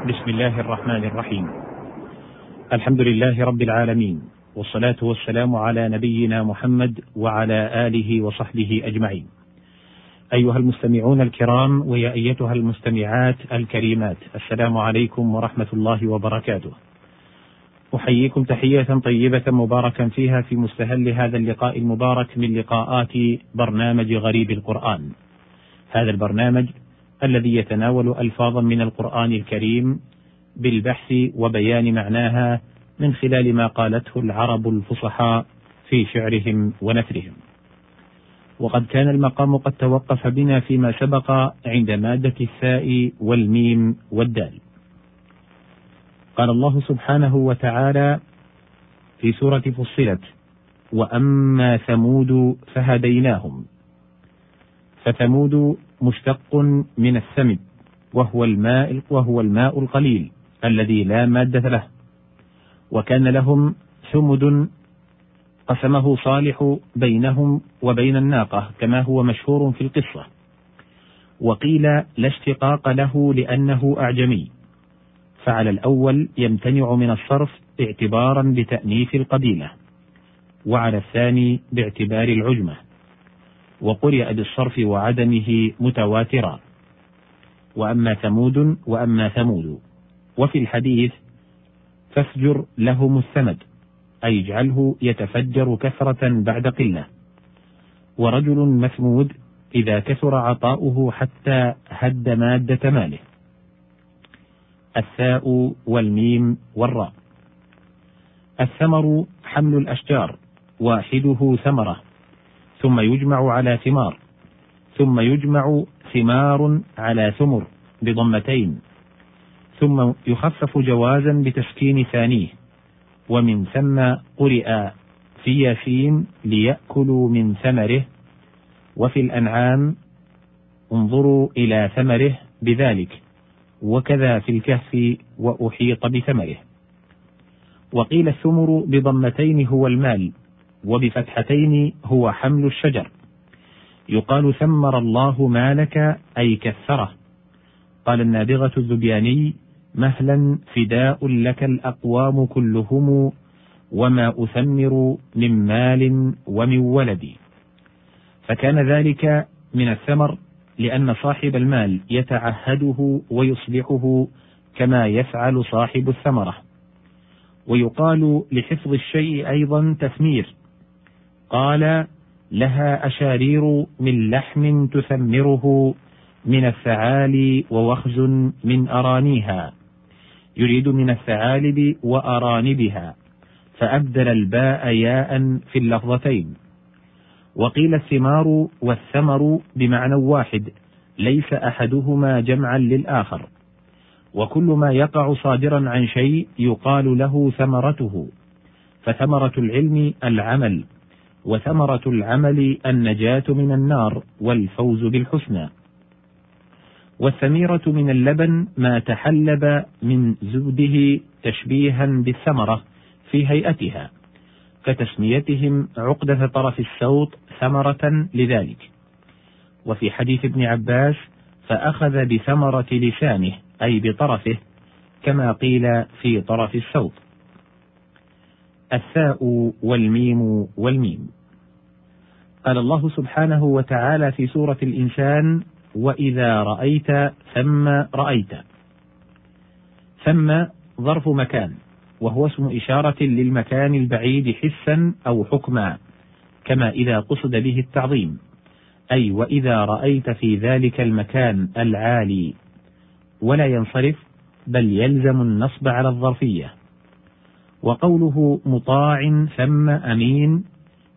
بسم الله الرحمن الرحيم. الحمد لله رب العالمين والصلاة والسلام على نبينا محمد وعلى آله وصحبه أجمعين. أيها المستمعون الكرام ويا أيتها المستمعات الكريمات السلام عليكم ورحمة الله وبركاته. أحييكم تحية طيبة مباركا فيها في مستهل هذا اللقاء المبارك من لقاءات برنامج غريب القرآن. هذا البرنامج الذي يتناول ألفاظا من القرآن الكريم بالبحث وبيان معناها من خلال ما قالته العرب الفصحاء في شعرهم ونثرهم. وقد كان المقام قد توقف بنا فيما سبق عند مادة الثاء والميم والدال. قال الله سبحانه وتعالى في سورة فصلت: وأما ثمود فهديناهم فثمود مشتق من السمد وهو الماء وهو الماء القليل الذي لا مادة له. وكان لهم ثمد قسمه صالح بينهم وبين الناقة كما هو مشهور في القصة. وقيل لا اشتقاق له لأنه أعجمي. فعلى الأول يمتنع من الصرف اعتبارا بتأنيث القبيلة وعلى الثاني باعتبار العجمة. وقرئ بالصرف وعدمه متواترا. وأما ثمود وأما ثمود. وفي الحديث فافجر لهم الثمد أي اجعله يتفجر كثرة بعد قلة. ورجل مثمود إذا كثر عطاؤه حتى هد مادة ماله. الثاء والميم والراء. الثمر حمل الأشجار واحدة ثمرة. ثم يجمع على ثمار. ثم يجمع ثمار على ثمر بضمتين. ثم يخفف جوازا بتسكين ثانية. ومن ثم قرئ في ياسين ليأكلوا من ثمره. وفي الأنعام انظروا إلى ثمره بذلك. وكذا في الكهف وأحيط بثمره. وقيل الثمر بضمتين هو المال. وبفتحتين هو حمل الشجر. يقال ثمر الله مالك أي كثره. قال النابغة الذبياني مهلا فداء لك الأقوام كلهم وما أثمر من مال ومن ولدي فكان ذلك من الثمر لأن صاحب المال يتعهده ويصلحه كما يفعل صاحب الثمرة. ويقال لحفظ الشيء أيضا تثمير. قال لها أشارير من لحم تثمره من الثعالي ووخز من أرانيها يريد من الثعالب وأرانبها فأبدل الباء ياء في اللفظتين. وقيل الثمار والثمر بمعنى واحد ليس أحدهما جمعا للآخر. وكل ما يقع صادرا عن شيء يقال له ثمرته فثمرة العلم العمل. وثمرة العمل النجاة من النار والفوز بالحسنى. والثميرة من اللبن ما تحلب من زبده تشبيها بالثمرة في هيئتها كتسميتهم عقدة طرف السوط ثمرة لذلك. وفي حديث ابن عباس فأخذ بثمرة لسانه أي بطرفه كما قيل في طرف السوط. الثاء والميم والميم. قال الله سبحانه وتعالى في سورة الإنسان وإذا رأيت ثم رأيت. ثم ظرف مكان وهو اسم إشارة للمكان البعيد حسا أو حكما كما إذا قصد به التعظيم. أي وإذا رأيت في ذلك المكان العالي. ولا ينصرف بل يلزم النصب على الظرفية. وقوله مطاع ثم أمين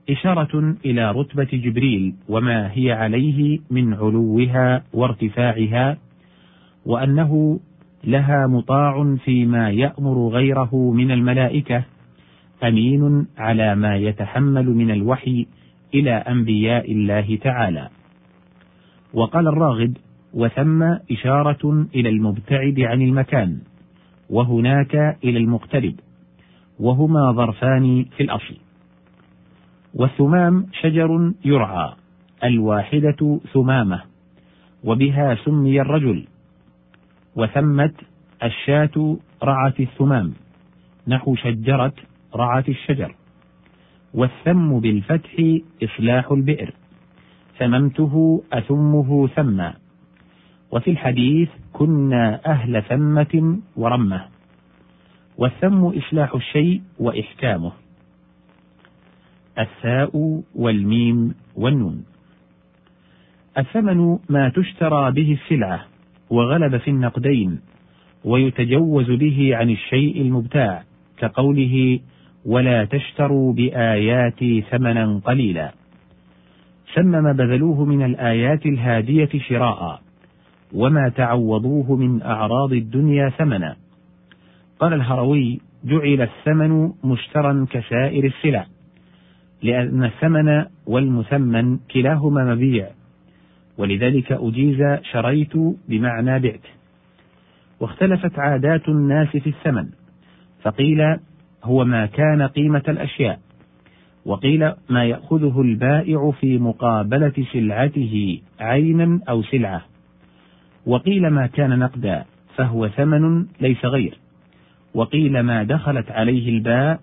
إشارة إلى رتبة جبريل وما هي عليه من علوها وارتفاعها وأنه لها مطاع فيما يأمر غيره من الملائكة أمين على ما يتحمل من الوحي إلى أنبياء الله تعالى. وقال الراغب: وثم إشارة إلى المبتعد عن المكان، وهناك إلى المقترب، وهما ظرفان في الأصل. والثمام شجر يرعى الواحدة ثمامة وبها سمي الرجل. وثمت الشاة رعت الثمام نحو شجرت رعت الشجر. والثم بالفتح إصلاح البئر ثممته أثمه ثما. وفي الحديث كنا أهل ثمة ورمة. والثم إصلاح الشيء وإحكامه. الثاء والميم والنون. الثمن ما تشترى به السلعة وغلب في النقدين ويتجوز به عن الشيء المبتاع كقوله ولا تشتروا بآياتي ثمنا قليلا. سمى ما بذلوه من الآيات الهادية شراء وما تعوضوه من أعراض الدنيا ثمنا. قال الهروي جعل الثمن مشترا كسائر السلع لأن الثمن والمثمن كلاهما مبيع ولذلك أجيز شريت بمعنى بعت. واختلفت عادات الناس في الثمن فقيل هو ما كان قيمة الأشياء وقيل ما يأخذه البائع في مقابلة سلعته عينا أو سلعة وقيل ما كان نقدا فهو ثمن ليس غير. وقيل ما دخلت عليه الباء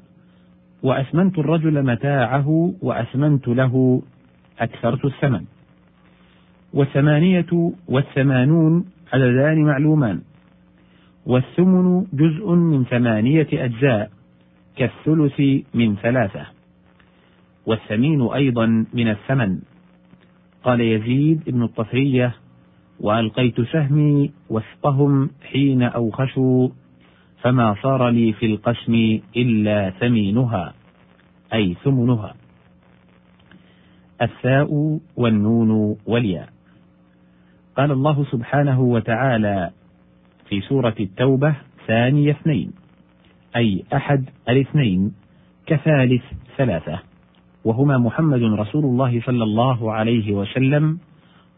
وأثمنت الرجل متاعه وأثمنت له أكثرت الثمن. والثمانية والثمانون عددان معلومان. والثمن جزء من ثمانية أجزاء كالثلث من ثلاثة. والثمين أيضا من الثمن. قال يزيد بن الطفرية وألقيت سهمي وسطهم حين أوخشوا فما صار لي في القسم إلا ثمينها أي ثمنها. الثاء والنون والياء. قال الله سبحانه وتعالى في سورة التوبة ثاني اثنين أي أحد الاثنين كثالث ثلاثة وهما محمد رسول الله صلى الله عليه وسلم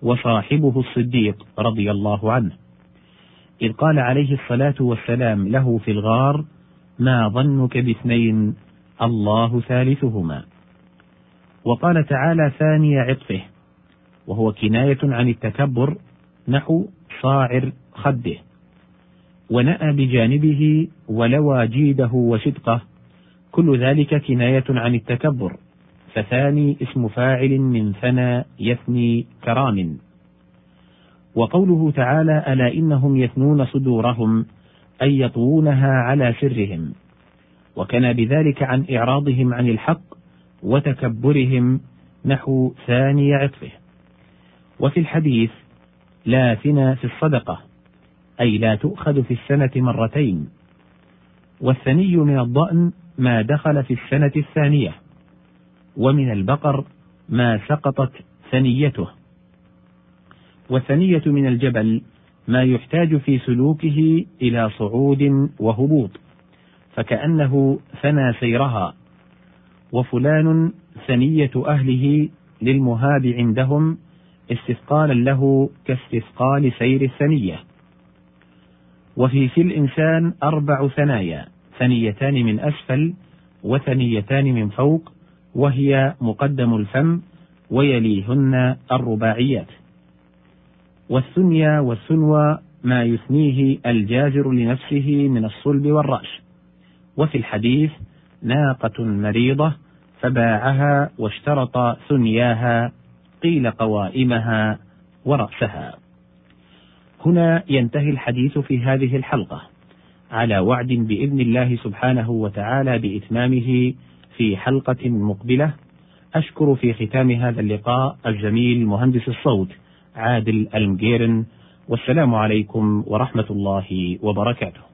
وصاحبه الصديق رضي الله عنه. إذ قال عليه الصلاة والسلام له في الغار ما ظنك باثنين الله ثالثهما. وقال تعالى ثاني عطفه وهو كناية عن التكبر نحو صاعر خده. ونأى بجانبه ولوى جيده وشدقه كل ذلك كناية عن التكبر فثاني اسم فاعل من ثنى يثني كرام. وقوله تعالى ألا إنهم يثنون صدورهم أي يطوونها على سرهم. وكان بذلك عن إعراضهم عن الحق وتكبرهم نحو ثاني عطفه. وفي الحديث لا ثنى في الصدقة أي لا تؤخذ في السنة مرتين. والثني من الضأن ما دخل في السنة الثانية ومن البقر ما سقطت ثنيته. والثنية من الجبل ما يحتاج في سلوكه إلى صعود وهبوط فكأنه ثنى سيرها وفلان ثنية أهله للمهاب عندهم استثقالا له كاستثقال سير الثنية. وفي في الإنسان أربع ثنايا ثنيتان من أسفل وثنيتان من فوق وهي مقدم الفم ويليهن الرباعيات. والثنيا والثنوى ما يثنيه الجاجر لنفسه من الصلب والرأس وفي الحديث ناقة مريضة فباعها واشترط ثنياها قيل قوائمها ورأسها. هنا ينتهي الحديث في هذه الحلقة. على وعد بإذن الله سبحانه وتعالى بإتمامه في حلقة مقبلة أشكر في ختام هذا اللقاء الزميل مهندس الصوت عادل المجيرن والسلام عليكم ورحمة الله وبركاته.